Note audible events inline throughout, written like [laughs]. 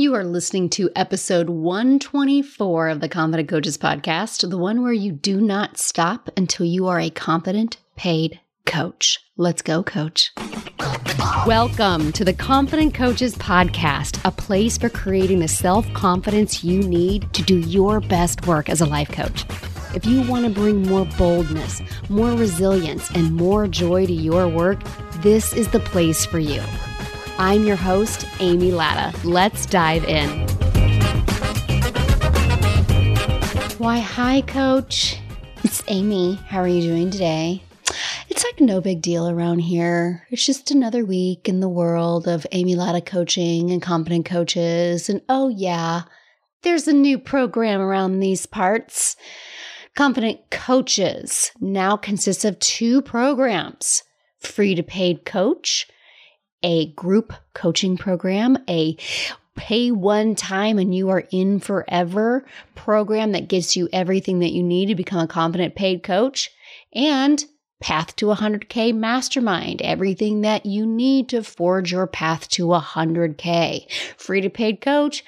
You are listening to episode 124 of the Confident Coaches podcast, the one where you do not stop until you are a confident, paid coach. Let's go, coach. Welcome to the Confident Coaches podcast, a place for creating the self confidence you need to do your best work as a life coach. If you want to bring more boldness, more resilience, and more joy to your work, this is the place for you. I'm your host, Amy Latta. Let's dive in. Why, hi, coach. It's Amy. How are you doing today? It's like no big deal around here. It's just another week in the world of Amy Latta coaching and Confident Coaches. And oh, yeah, there's a new program around these parts. Confident Coaches now consists of two programs free to paid coach a group coaching program, a pay one time and you are in forever program that gets you everything that you need to become a confident paid coach, and Path to 100K Mastermind, everything that you need to forge your path to 100K. Free to paid coach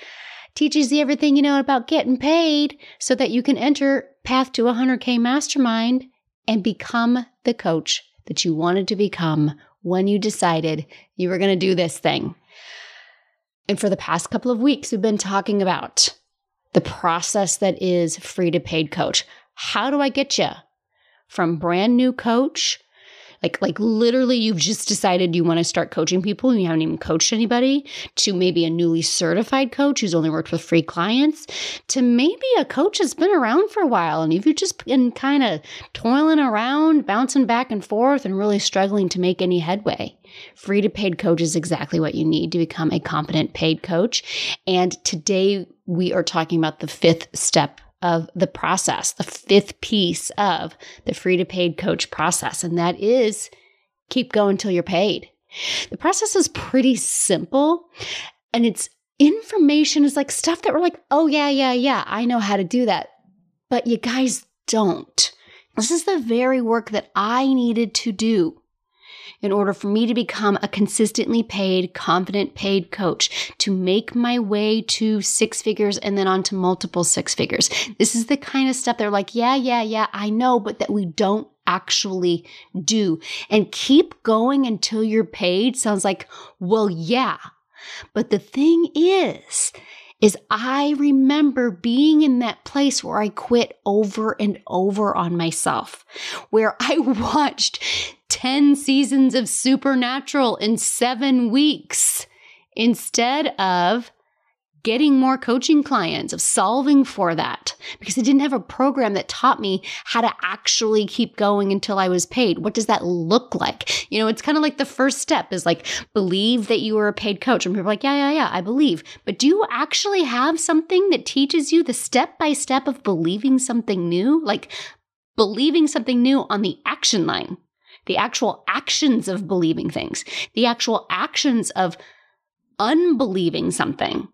teaches you everything you know about getting paid so that you can enter Path to 100K Mastermind and become the coach that you wanted to become when you decided you were going to do this thing. And for the past couple of weeks, we've been talking about the process that is free to paid coach. How do I get you from brand new coach like like literally you've just decided you want to start coaching people and you haven't even coached anybody to maybe a newly certified coach who's only worked with free clients to maybe a coach that's been around for a while and if you've just been kind of toiling around bouncing back and forth and really struggling to make any headway. Free to paid coach is exactly what you need to become a competent paid coach. And today we are talking about the fifth step of the process, the fifth piece of the free to paid coach process, and that is keep going till you're paid. The process is pretty simple and it's information is like stuff that we're like, oh, yeah, yeah, yeah, I know how to do that. But you guys don't. This is the very work that I needed to do in order for me to become a consistently paid, confident paid coach to make my way to six figures and then on to multiple six figures. This is the kind of stuff they're like, yeah, yeah, yeah, I know, but that we don't actually do. And keep going until you're paid sounds like, well, yeah. But the thing is, is I remember being in that place where I quit over and over on myself, where I [laughs] watched 10 seasons of Supernatural in seven weeks instead of getting more coaching clients, of solving for that, because I didn't have a program that taught me how to actually keep going until I was paid. What does that look like? You know, it's kind of like the first step is like believe that you are a paid coach. And people are like, yeah, yeah, yeah, I believe. But do you actually have something that teaches you the step by step of believing something new? Like believing something new on the action line the actual actions of believing things, the actual actions of unbelieving something.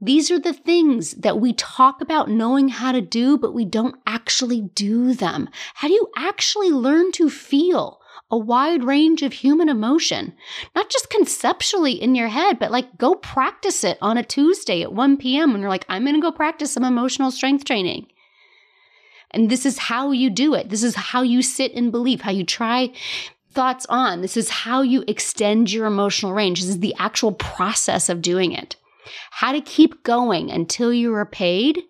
These are the things that we talk about knowing how to do, but we don't actually do them. How do you actually learn to feel a wide range of human emotion? Not just conceptually in your head, but like go practice it on a Tuesday at 1 p.m. when you're like, I'm going to go practice some emotional strength training. And this is how you do it. This is how you sit and believe, how you try thoughts on. This is how you extend your emotional range. This is the actual process of doing it. How to keep going until you are paid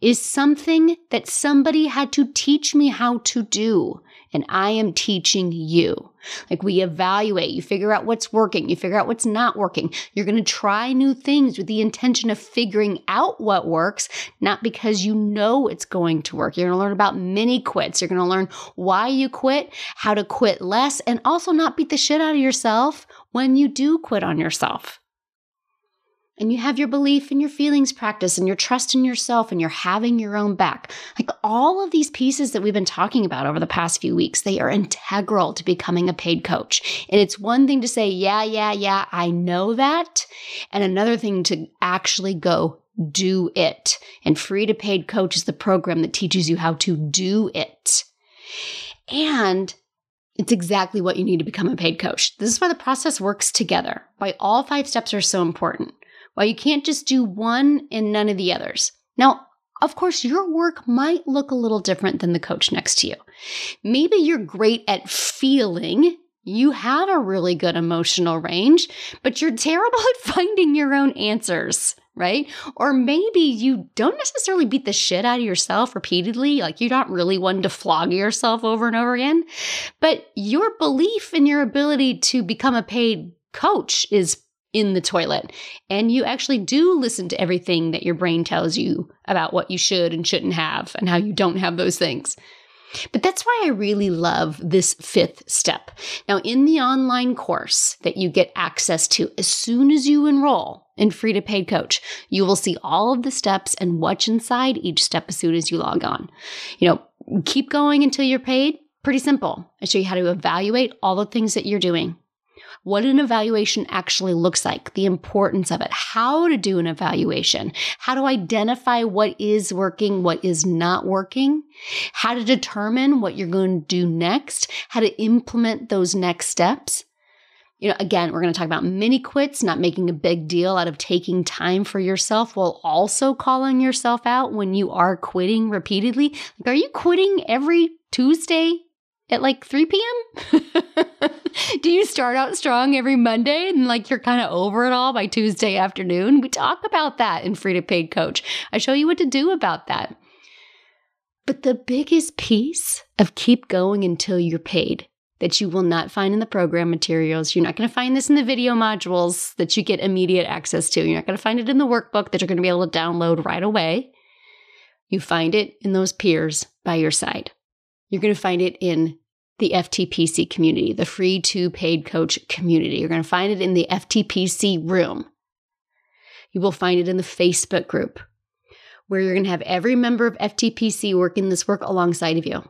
is something that somebody had to teach me how to do and I am teaching you. Like we evaluate, you figure out what's working, you figure out what's not working. You're going to try new things with the intention of figuring out what works, not because you know it's going to work. You're going to learn about mini quits. You're going to learn why you quit, how to quit less, and also not beat the shit out of yourself when you do quit on yourself and you have your belief and your feelings practice and your trust in yourself and you're having your own back. Like all of these pieces that we've been talking about over the past few weeks, they are integral to becoming a paid coach. And it's one thing to say, yeah, yeah, yeah, I know that. And another thing to actually go do it. And free to paid coach is the program that teaches you how to do it. And it's exactly what you need to become a paid coach. This is why the process works together, why all five steps are so important. Why you can't just do one and none of the others. Now, of course, your work might look a little different than the coach next to you. Maybe you're great at feeling you have a really good emotional range, but you're terrible [laughs] at finding your own answers, right? Or maybe you don't necessarily beat the shit out of yourself repeatedly. Like you're not really one to flog yourself over and over again, but your belief in your ability to become a paid coach is in the toilet. And you actually do listen to everything that your brain tells you about what you should and shouldn't have and how you don't have those things. But that's why I really love this fifth step. Now, in the online course that you get access to as soon as you enroll in Free to Paid Coach, you will see all of the steps and what's inside each step as soon as you log on. You know, keep going until you're paid. Pretty simple. I show you how to evaluate all the things that you're doing what an evaluation actually looks like, the importance of it, how to do an evaluation, how to identify what is working, what is not working, how to determine what you're going to do next, how to implement those next steps. You know, again, we're going to talk about mini quits, not making a big deal out of taking time for yourself while also calling yourself out when you are quitting repeatedly. Like, are you quitting every Tuesday at like 3 p.m.? [laughs] Do you start out strong every Monday and like you're kind of over it all by Tuesday afternoon? We talk about that in Free to Paid Coach. I show you what to do about that. But the biggest piece of keep going until you're paid that you will not find in the program materials. You're not going to find this in the video modules that you get immediate access to. You're not going to find it in the workbook that you're going to be able to download right away. You find it in those peers by your side. You're going to find it in the FTPC community, the free to paid coach community. You're going to find it in the FTPC room. You will find it in the Facebook group where you're going to have every member of FTPC working this work alongside of you.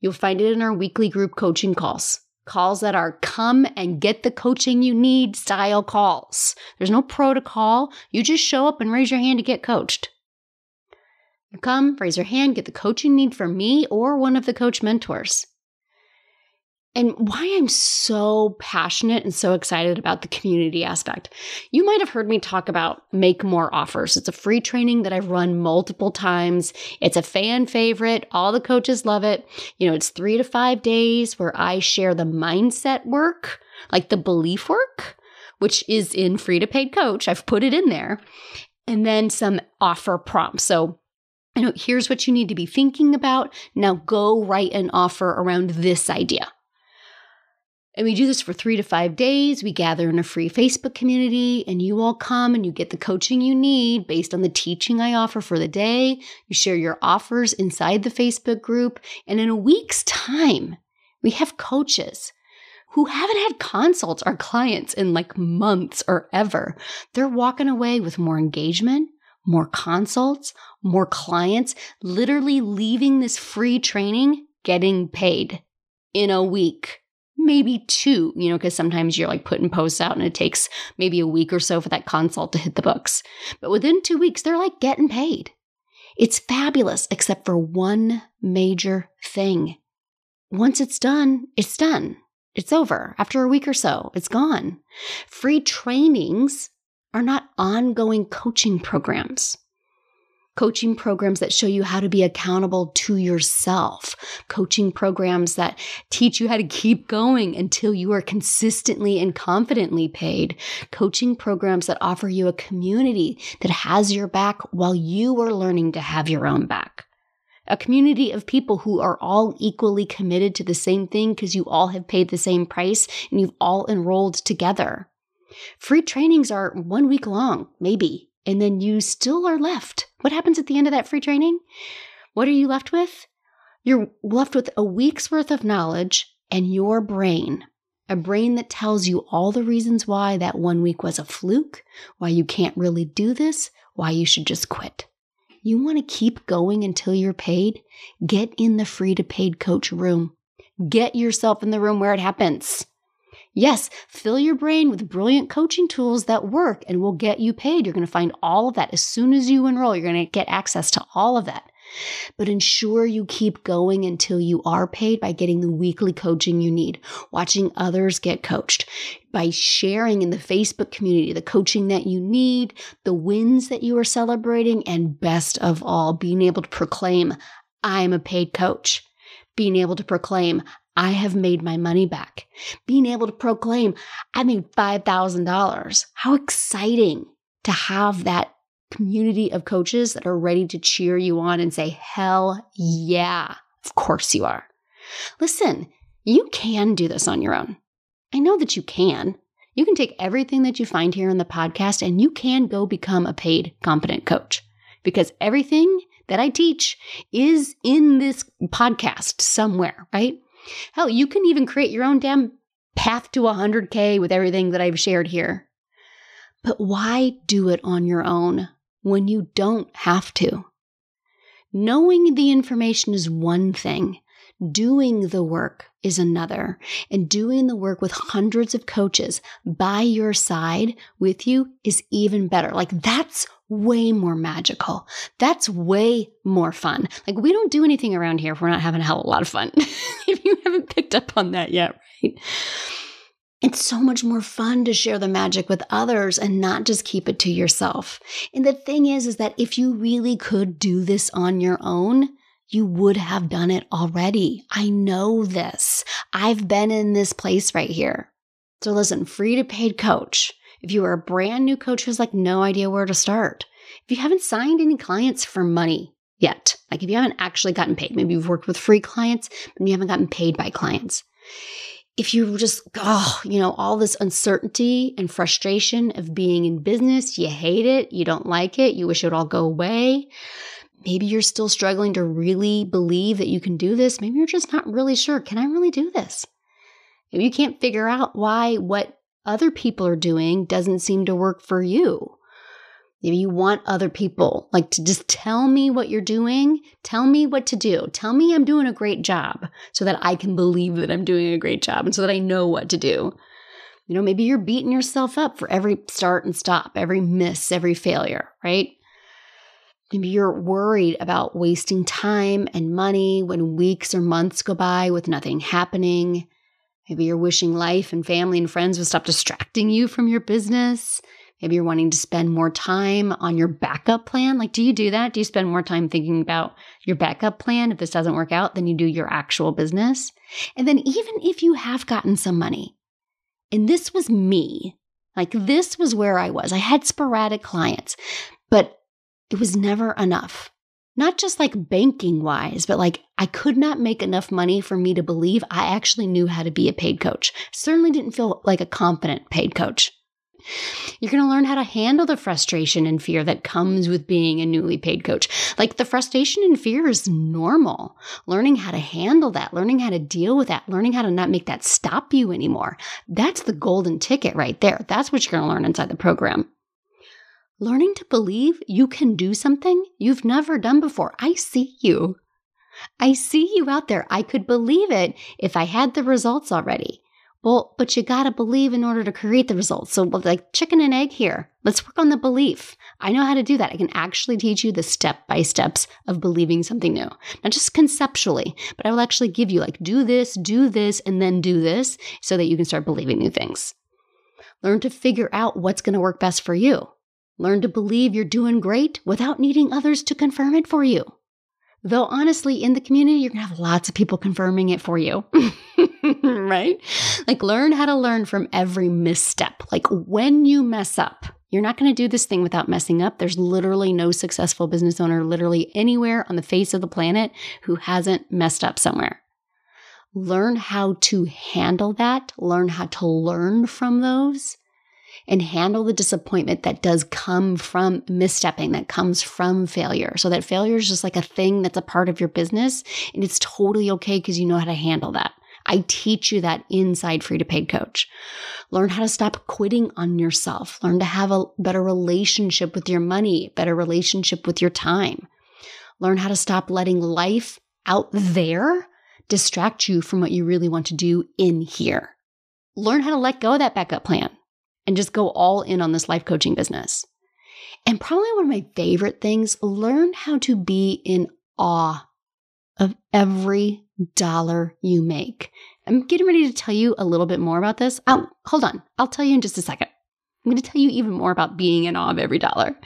You'll find it in our weekly group coaching calls, calls that are come and get the coaching you need style calls. There's no protocol. You just show up and raise your hand to get coached. You come, raise your hand, get the coaching you need from me or one of the coach mentors and why I'm so passionate and so excited about the community aspect. You might have heard me talk about Make More Offers. It's a free training that I've run multiple times. It's a fan favorite. All the coaches love it. You know, it's three to five days where I share the mindset work, like the belief work, which is in free to paid coach. I've put it in there. And then some offer prompts. So you know, here's what you need to be thinking about. Now go write an offer around this idea. And we do this for three to five days. We gather in a free Facebook community, and you all come and you get the coaching you need based on the teaching I offer for the day. You share your offers inside the Facebook group. And in a week's time, we have coaches who haven't had consults or clients in like months or ever. They're walking away with more engagement, more consults, more clients, literally leaving this free training getting paid in a week maybe two, you know, because sometimes you're like putting posts out and it takes maybe a week or so for that consult to hit the books. But within two weeks, they're like getting paid. It's fabulous, except for one major thing. Once it's done, it's done. It's over. After a week or so, it's gone. Free trainings are not ongoing coaching programs coaching programs that show you how to be accountable to yourself, coaching programs that teach you how to keep going until you are consistently and confidently paid, coaching programs that offer you a community that has your back while you are learning to have your own back. A community of people who are all equally committed to the same thing because you all have paid the same price and you've all enrolled together. Free trainings are one week long, maybe, and then you still are left. What happens at the end of that free training? What are you left with? You're left with a week's worth of knowledge and your brain, a brain that tells you all the reasons why that one week was a fluke, why you can't really do this, why you should just quit. You want to keep going until you're paid? Get in the free to paid coach room. Get yourself in the room where it happens. Yes, fill your brain with brilliant coaching tools that work and will get you paid. You're going to find all of that as soon as you enroll. You're going to get access to all of that. But ensure you keep going until you are paid by getting the weekly coaching you need, watching others get coached, by sharing in the Facebook community the coaching that you need, the wins that you are celebrating, and best of all, being able to proclaim, I'm a paid coach. Being able to proclaim, I have made my money back. Being able to proclaim, I made $5,000. How exciting to have that community of coaches that are ready to cheer you on and say, hell yeah, of course you are. Listen, you can do this on your own. I know that you can. You can take everything that you find here in the podcast and you can go become a paid competent coach because everything that I teach is in this podcast somewhere, right? Hell, you can even create your own damn path to 100K with everything that I've shared here. But why do it on your own when you don't have to? Knowing the information is one thing, doing the work is another. And doing the work with hundreds of coaches by your side with you is even better. Like that's way more magical. That's way more fun. Like we don't do anything around here if we're not having a hell of a lot of fun. [laughs] if you haven't picked up on that yet, right? It's so much more fun to share the magic with others and not just keep it to yourself. And the thing is, is that if you really could do this on your own, you would have done it already. I know this. I've been in this place right here. So listen, free to paid coach. If you are a brand new coach who's like no idea where to start, if you haven't signed any clients for money yet, like if you haven't actually gotten paid, maybe you've worked with free clients, but you haven't gotten paid by clients. If you just, oh, you know, all this uncertainty and frustration of being in business, you hate it, you don't like it, you wish it would all go away Maybe you're still struggling to really believe that you can do this. Maybe you're just not really sure. Can I really do this? Maybe you can't figure out why what other people are doing doesn't seem to work for you. Maybe you want other people like to just tell me what you're doing, tell me what to do, tell me I'm doing a great job so that I can believe that I'm doing a great job and so that I know what to do. You know, maybe you're beating yourself up for every start and stop, every miss, every failure, right? Maybe you're worried about wasting time and money when weeks or months go by with nothing happening. Maybe you're wishing life and family and friends would stop distracting you from your business. Maybe you're wanting to spend more time on your backup plan. Like, do you do that? Do you spend more time thinking about your backup plan if this doesn't work out than you do your actual business? And then, even if you have gotten some money, and this was me, like, this was where I was, I had sporadic clients, but it was never enough. Not just like banking wise, but like I could not make enough money for me to believe I actually knew how to be a paid coach. Certainly didn't feel like a competent paid coach. You're going to learn how to handle the frustration and fear that comes with being a newly paid coach. Like the frustration and fear is normal. Learning how to handle that, learning how to deal with that, learning how to not make that stop you anymore. That's the golden ticket right there. That's what you're going to learn inside the program learning to believe you can do something you've never done before. I see you. I see you out there. I could believe it if I had the results already. Well, but you got to believe in order to create the results. So, like chicken and egg here, let's work on the belief. I know how to do that. I can actually teach you the step by steps of believing something new, not just conceptually, but I will actually give you, like, do this, do this, and then do this so that you can start believing new things. Learn to figure out what's going to work best for you. Learn to believe you're doing great without needing others to confirm it for you. Though honestly, in the community, you're to have lots of people confirming it for you. [laughs] right? Like, learn how to learn from every misstep. Like, when you mess up, you're not to do this thing without messing up. There's literally no successful business owner, literally anywhere on the face of the planet, who hasn't messed up somewhere. Learn how to handle that, learn how to learn from those, and handle the disappointment that does come from misstepping, that comes from failure. So that failure is just like a thing that's a part of your business and it's totally okay because you know how to handle that. I teach you that inside Free to Paid Coach. Learn how to stop quitting on yourself. Learn to have a better relationship with your money, better relationship with your time. Learn how to stop letting life out there distract you from what you really want to do in here. Learn how to let go of that backup plan and just go all in on this life coaching business. And probably one of my favorite things, learn how to be in awe of every dollar you make. I'm getting ready to tell you a little bit more about this. Oh, hold on. I'll tell you in just a second. I'm going to tell you even more about being in awe of every dollar.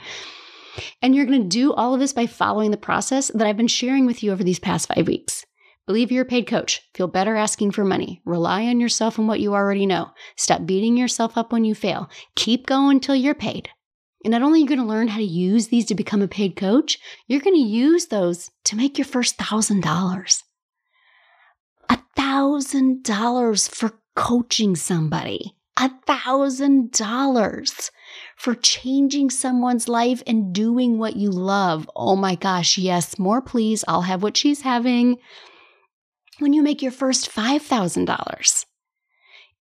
And you're going to do all of this by following the process that I've been sharing with you over these past five weeks. Believe you're a paid coach. Feel better asking for money. Rely on yourself and what you already know. Stop beating yourself up when you fail. Keep going until you're paid. And not only are you going to learn how to use these to become a paid coach, you're going to use those to make your first thousand dollars. A thousand dollars for coaching somebody. A thousand dollars for changing someone's life and doing what you love. Oh my gosh, yes, more please. I'll have what she's having. When you make your first $5,000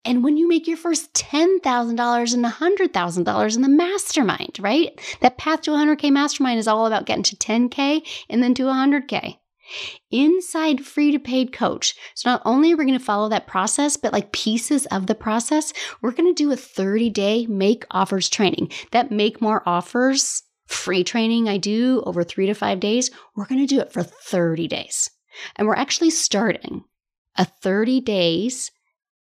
and when you make your first $10,000 and $100,000 in the mastermind, right? That path to 100K mastermind is all about getting to 10K and then to 100K. Inside free to paid coach. So not only are we going to follow that process, but like pieces of the process, we're going to do a 30 day make offers training. That make more offers free training I do over three to five days. We're going to do it for 30 days. And we're actually starting a 30 days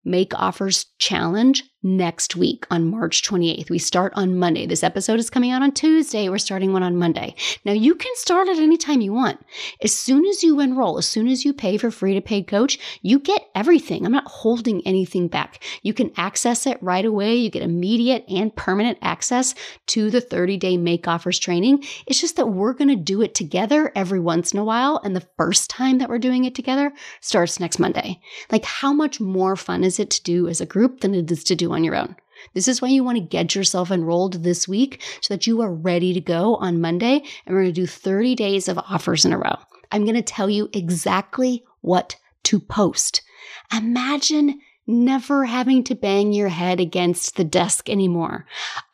make offers challenge next week on March 28th. We start on Monday. This episode is coming out on Tuesday. We're starting one on Monday. Now you can start at any time you want. As soon as you enroll, as soon as you pay for free to paid coach, you get everything. I'm not holding anything back. You can access it right away. You get immediate and permanent access to the 30 day make offers training. It's just that we're going to do it together every once in a while. And the first time that we're doing it together starts next Monday. Like how much more fun is it to do as a group than it is to do on your own. This is why you want to get yourself enrolled this week so that you are ready to go on Monday. And we're going to do 30 days of offers in a row. I'm going to tell you exactly what to post. Imagine never having to bang your head against the desk anymore.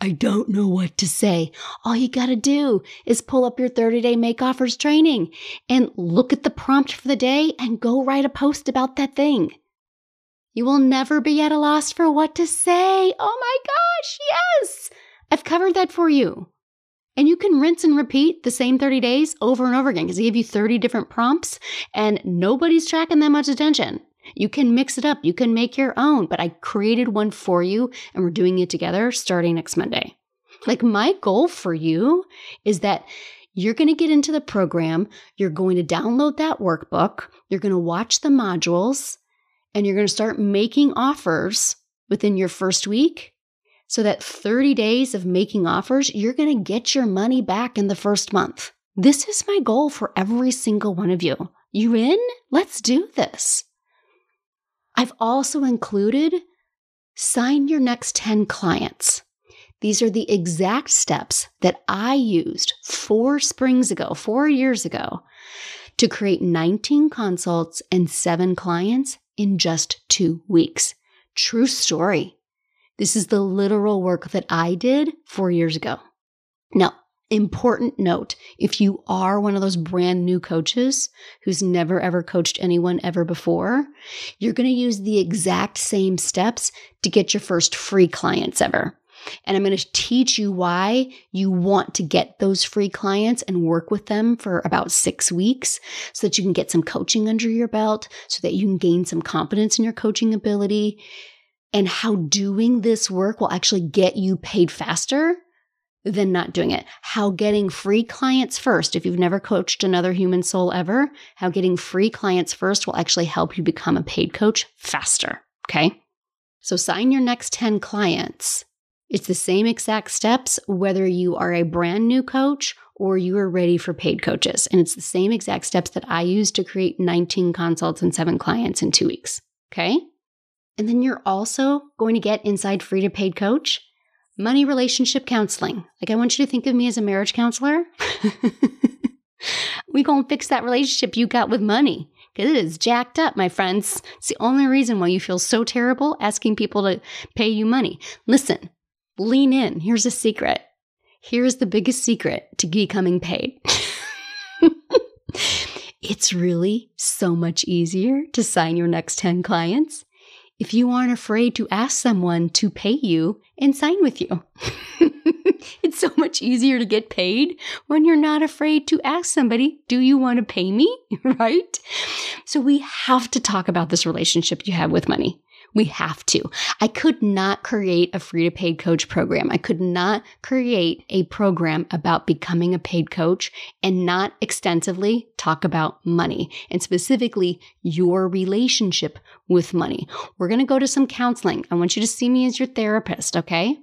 I don't know what to say. All you got to do is pull up your 30 day make offers training and look at the prompt for the day and go write a post about that thing. You will never be at a loss for what to say. Oh my gosh, yes! I've covered that for you. And you can rinse and repeat the same 30 days over and over again because I give you 30 different prompts and nobody's tracking that much attention. You can mix it up, you can make your own, but I created one for you and we're doing it together starting next Monday. Like, my goal for you is that you're going to get into the program, you're going to download that workbook, you're going to watch the modules, and you're going to start making offers within your first week. So that 30 days of making offers, you're going to get your money back in the first month. This is my goal for every single one of you. You in? Let's do this. I've also included sign your next 10 clients. These are the exact steps that I used four springs ago, four years ago, to create 19 consults and seven clients in just two weeks. True story. This is the literal work that I did four years ago. Now, important note if you are one of those brand new coaches who's never ever coached anyone ever before, you're going to use the exact same steps to get your first free clients ever. And I'm going to teach you why you want to get those free clients and work with them for about six weeks so that you can get some coaching under your belt, so that you can gain some confidence in your coaching ability, and how doing this work will actually get you paid faster than not doing it. How getting free clients first, if you've never coached another human soul ever, how getting free clients first will actually help you become a paid coach faster. Okay. So sign your next 10 clients it's the same exact steps, whether you are a brand new coach or you are ready for paid coaches. And it's the same exact steps that I use to create 19 consults and seven clients in two weeks. Okay. And then you're also going to get inside free to paid coach money relationship counseling. Like, I want you to think of me as a marriage counselor. [laughs] we gonna fix that relationship you got with money because it is jacked up, my friends. It's the only reason why you feel so terrible asking people to pay you money. Listen, Lean in. Here's a secret. Here's the biggest secret to becoming paid. [laughs] it's really so much easier to sign your next 10 clients if you aren't afraid to ask someone to pay you and sign with you. [laughs] it's so much easier to get paid when you're not afraid to ask somebody, Do you want to pay me? [laughs] right? So we have to talk about this relationship you have with money. We have to. I could not create a free to paid coach program. I could not create a program about becoming a paid coach and not extensively talk about money and specifically your relationship with money. We're going to go to some counseling. I want you to see me as your therapist, okay?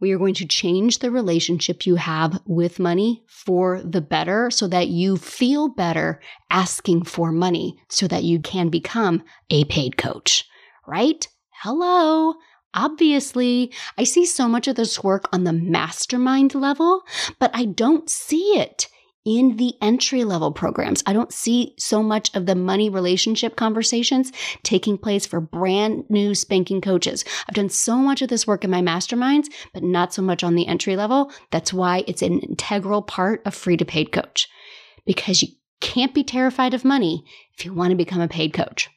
We are going to change the relationship you have with money for the better so that you feel better asking for money so that you can become a paid coach right? Hello. Obviously, I see so much of this work on the mastermind level, but I don't see it in the entry level programs. I don't see so much of the money relationship conversations taking place for brand new spanking coaches. I've done so much of this work in my masterminds, but not so much on the entry level. That's why it's an integral part of free to paid coach because you can't be terrified of money if you want to become a paid coach.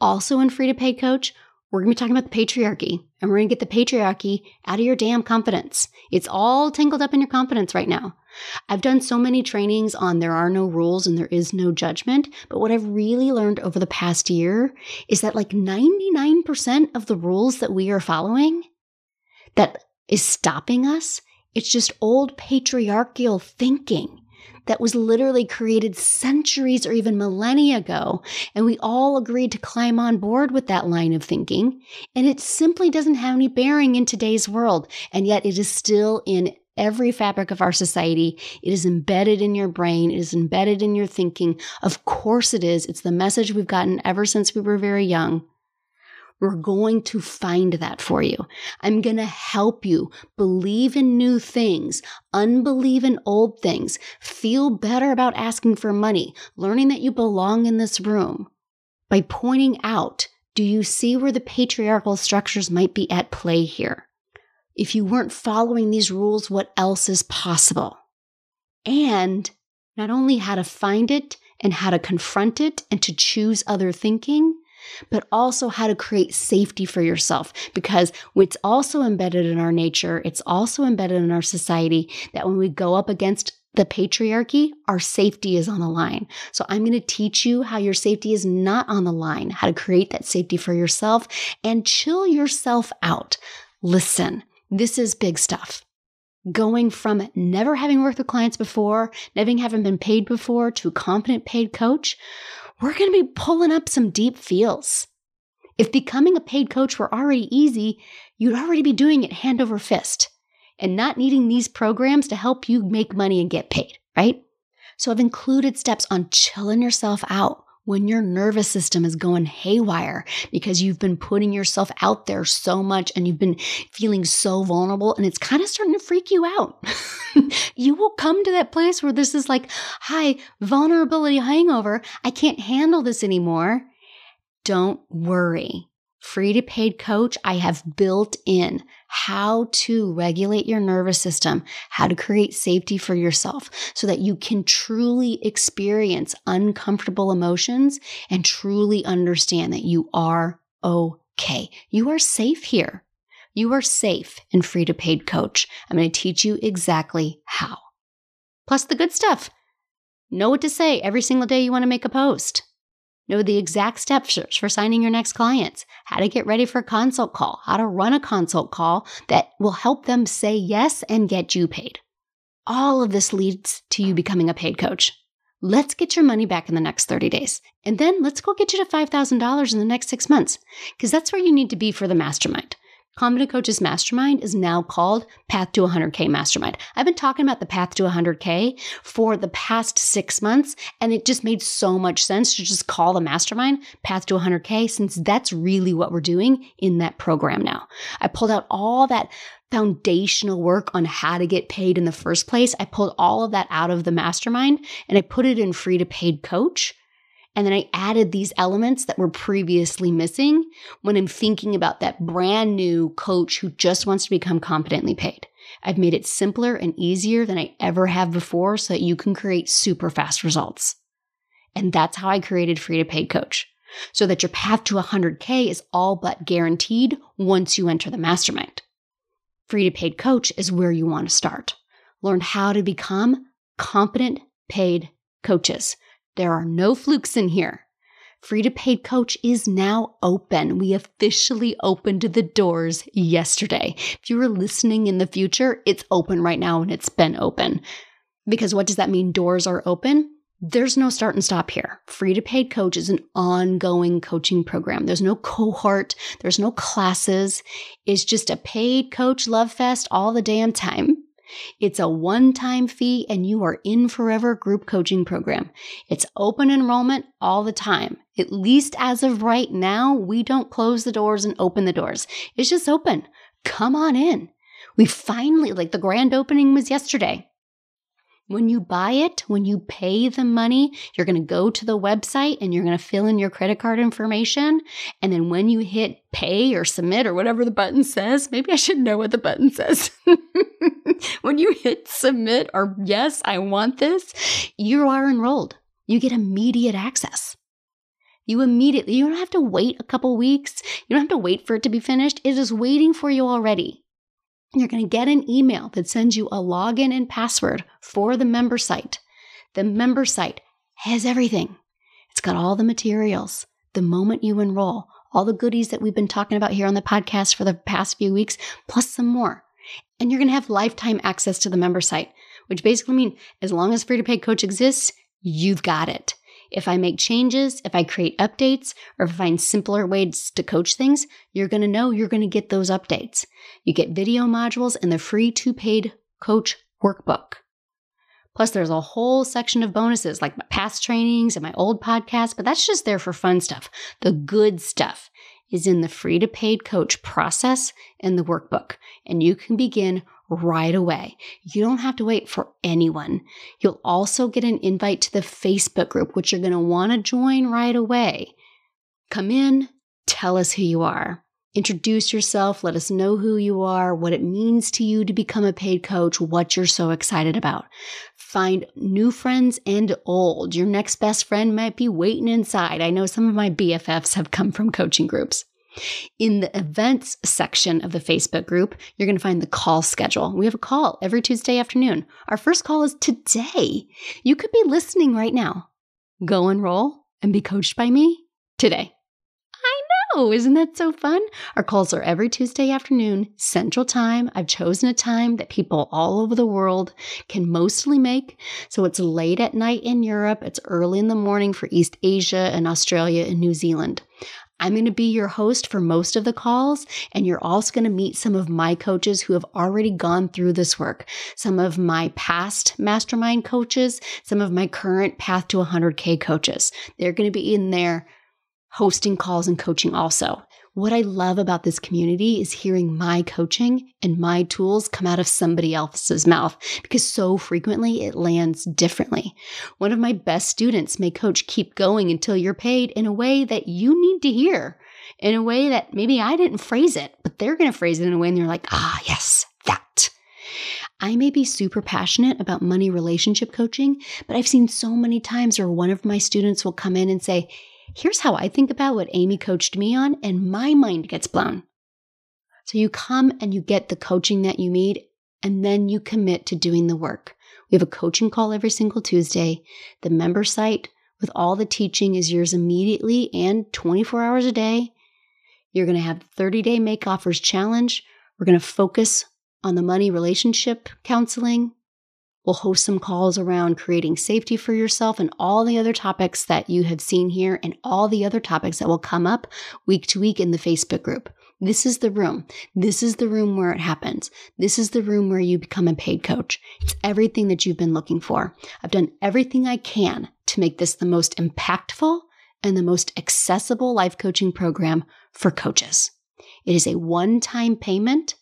Also, in Free to Paid Coach, we're going to be talking about the patriarchy and we're going to get the patriarchy out of your damn confidence. It's all tangled up in your confidence right now. I've done so many trainings on there are no rules and there is no judgment. But what I've really learned over the past year is that like 99% of the rules that we are following that is stopping us, it's just old patriarchal thinking that was literally created centuries or even millennia ago. And we all agreed to climb on board with that line of thinking. And it simply doesn't have any bearing in today's world. And yet it is still in every fabric of our society. It is embedded in your brain. It is embedded in your thinking. Of course it is. It's the message we've gotten ever since we were very young. We're going to find that for you. I'm going to help you believe in new things, unbelieve in old things, feel better about asking for money, learning that you belong in this room by pointing out do you see where the patriarchal structures might be at play here? If you weren't following these rules, what else is possible? And not only how to find it and how to confront it and to choose other thinking, but also how to create safety for yourself because it's also embedded in our nature, it's also embedded in our society that when we go up against the patriarchy, our safety is on the line. So I'm going to teach you how your safety is not on the line, how to create that safety for yourself and chill yourself out. Listen, this is big stuff. Going from never having worked with clients before, never having been paid before to a competent paid coach we're going to be pulling up some deep feels. If becoming a paid coach were already easy, you'd already be doing it hand over fist and not needing these programs to help you make money and get paid, right? So I've included steps on chilling yourself out when your nervous system is going haywire because you've been putting yourself out there so much and you've been feeling so vulnerable and it's kind of starting to freak you out. [laughs] you will come to that place where this is like, hi, vulnerability hangover. I can't handle this anymore. Don't worry free to paid coach, I have built in how to regulate your nervous system, how to create safety for yourself so that you can truly experience uncomfortable emotions and truly understand that you are okay. You are safe here. You are safe in free to paid coach. I'm going to teach you exactly how. Plus the good stuff. Know what to say every single day you want to make a post. Know the exact steps for signing your next clients, how to get ready for a consult call, how to run a consult call that will help them say yes and get you paid. All of this leads to you becoming a paid coach. Let's get your money back in the next 30 days. And then let's go get you to $5,000 in the next six months, because that's where you need to be for the mastermind. Confident Coaches Mastermind is now called Path to 100K Mastermind. I've been talking about the Path to 100K for the past six months, and it just made so much sense to just call the mastermind Path to 100K since that's really what we're doing in that program now. I pulled out all that foundational work on how to get paid in the first place. I pulled all of that out of the mastermind and I put it in free to paid coach. And then I added these elements that were previously missing when I'm thinking about that brand new coach who just wants to become competently paid. I've made it simpler and easier than I ever have before so that you can create super fast results. And that's how I created Free to Paid Coach. so that your path to 100K is all but guaranteed once you enter the mastermind. Free to paid coach is where you want to start. Learn how to become competent paid coaches. There are no flukes in here. Free to paid coach is now open. We officially opened the doors yesterday. If you were listening in the future, it's open right now and it's been open. Because what does that mean? Doors are open. There's no start and stop here. Free to paid coach is an ongoing coaching program. There's no cohort, there's no classes. It's just a paid coach love fest all the damn time. It's a one time fee and you are in forever group coaching program. It's open enrollment all the time. At least as of right now, we don't close the doors and open the doors. It's just open. Come on in. We finally, like the grand opening was yesterday. When you buy it, when you pay the money, you're going to go to the website and you're going to fill in your credit card information. And then when you hit pay or submit or whatever the button says, maybe I should know what the button says. [laughs] when you hit submit or yes, I want this, you are enrolled. You get immediate access. You immediately, you don't have to wait a couple weeks. You don't have to wait for it to be finished. It is waiting for you already. You're going to get an email that sends you a login and password for the member site. The member site has everything. It's got all the materials. The moment you enroll, all the goodies that we've been talking about here on the podcast for the past few weeks, plus some more. And you're going to have lifetime access to the member site, which basically means as long as Free to Paid Coach exists, you've got it. If I make changes, if I create updates, or find simpler ways to coach things, you're going to know you're going to get those updates. You get video modules and the free to paid coach workbook. Plus, there's a whole section of bonuses like my past trainings and my old podcast, but that's just there for fun stuff. The good stuff is in the free to paid coach process and the workbook, and you can begin right away. You don't have to wait for anyone. You'll also get an invite to the Facebook group, which you're going to want to join right away. Come in, tell us who you are. Introduce yourself, let us know who you are, what it means to you to become a paid coach, what you're so excited about. Find new friends and old. Your next best friend might be waiting inside. I know some of my BFFs have come from coaching groups. In the events section of the Facebook group, you're going to find the call schedule. We have a call every Tuesday afternoon. Our first call is today. You could be listening right now. Go enroll and be coached by me today. I know, isn't that so fun? Our calls are every Tuesday afternoon, Central Time. I've chosen a time that people all over the world can mostly make. So it's late at night in Europe, it's early in the morning for East Asia and Australia and New Zealand. I'm going to be your host for most of the calls, and you're also going to meet some of my coaches who have already gone through this work. Some of my past mastermind coaches, some of my current path to 100K coaches. They're going to be in there hosting calls and coaching also. What I love about this community is hearing my coaching and my tools come out of somebody else's mouth because so frequently it lands differently. One of my best students may coach keep going until you're paid in a way that you need to hear, in a way that maybe I didn't phrase it, but they're going to phrase it in a way and they're like, ah, yes, that. I may be super passionate about money relationship coaching, but I've seen so many times where one of my students will come in and say, Here's how I think about what Amy coached me on, and my mind gets blown. So you come and you get the coaching that you need, and then you commit to doing the work. We have a coaching call every single Tuesday. The member site with all the teaching is yours immediately and 24 hours a day. You're going to have the 30 day make offers challenge. We're going to focus on the money relationship counseling. We'll host some calls around creating safety for yourself and all the other topics that you have seen here and all the other topics that will come up week to week in the Facebook group. This is the room. This is the room where it happens. This is the room where you become a paid coach. It's everything that you've been looking for. I've done everything I can to make this the most impactful and the most accessible life coaching program for coaches. It is a one time payment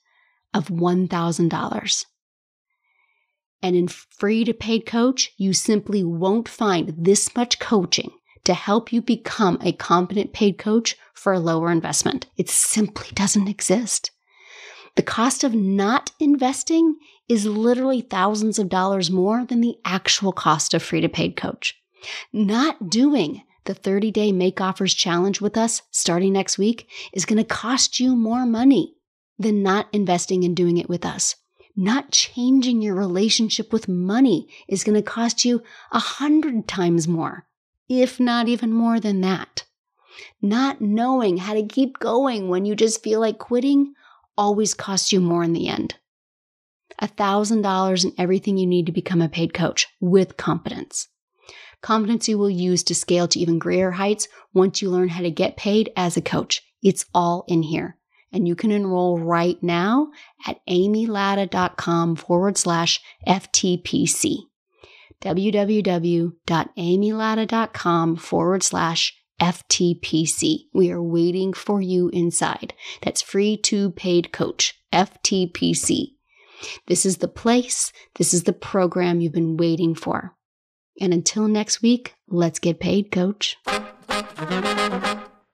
of $1,000. And in free to paid coach, you simply won't find this much coaching to help you become a competent paid coach for a lower investment. It simply doesn't exist. The cost of not investing is literally thousands of dollars more than the actual cost of free to paid coach. Not doing The 30 day make offers challenge with us starting next week is going to cost you more money than not investing and doing it with us. Not changing your relationship with money is going to cost you a hundred times more, if not even more than that. Not knowing how to keep going when you just feel like quitting always costs you more in the end. $1,000 and everything you need to become a paid coach with competence. Competence you will use to scale to even greater heights once you learn how to get paid as a coach. It's all in here. And you can enroll right now at amylatta.com forward slash FTPC. www.amylatta.com forward slash FTPC. We are waiting for you inside. That's free to paid coach, FTPC. This is the place, this is the program you've been waiting for. And until next week, let's get paid, coach.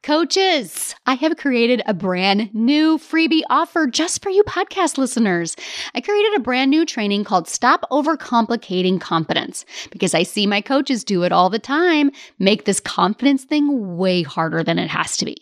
Coaches, I have created a brand new freebie offer just for you podcast listeners. I created a brand new training called Stop Overcomplicating Confidence because I see my coaches do it all the time, make this confidence thing way harder than it has to be.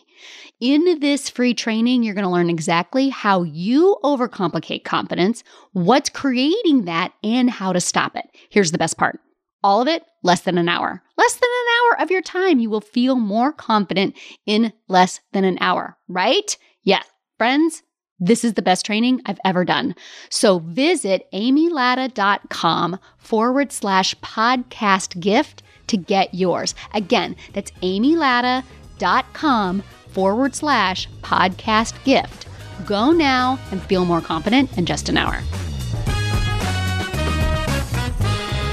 In this free training, you're going to learn exactly how you overcomplicate confidence, what's creating that, and how to stop it. Here's the best part all of it less than an hour. Less than an hour of your time. You will feel more confident in less than an hour, right? Yeah, friends, this is the best training I've ever done. So visit amylatta.com forward slash podcast gift to get yours. Again, that's amylatta.com forward slash podcast gift. Go now and feel more confident in just an hour.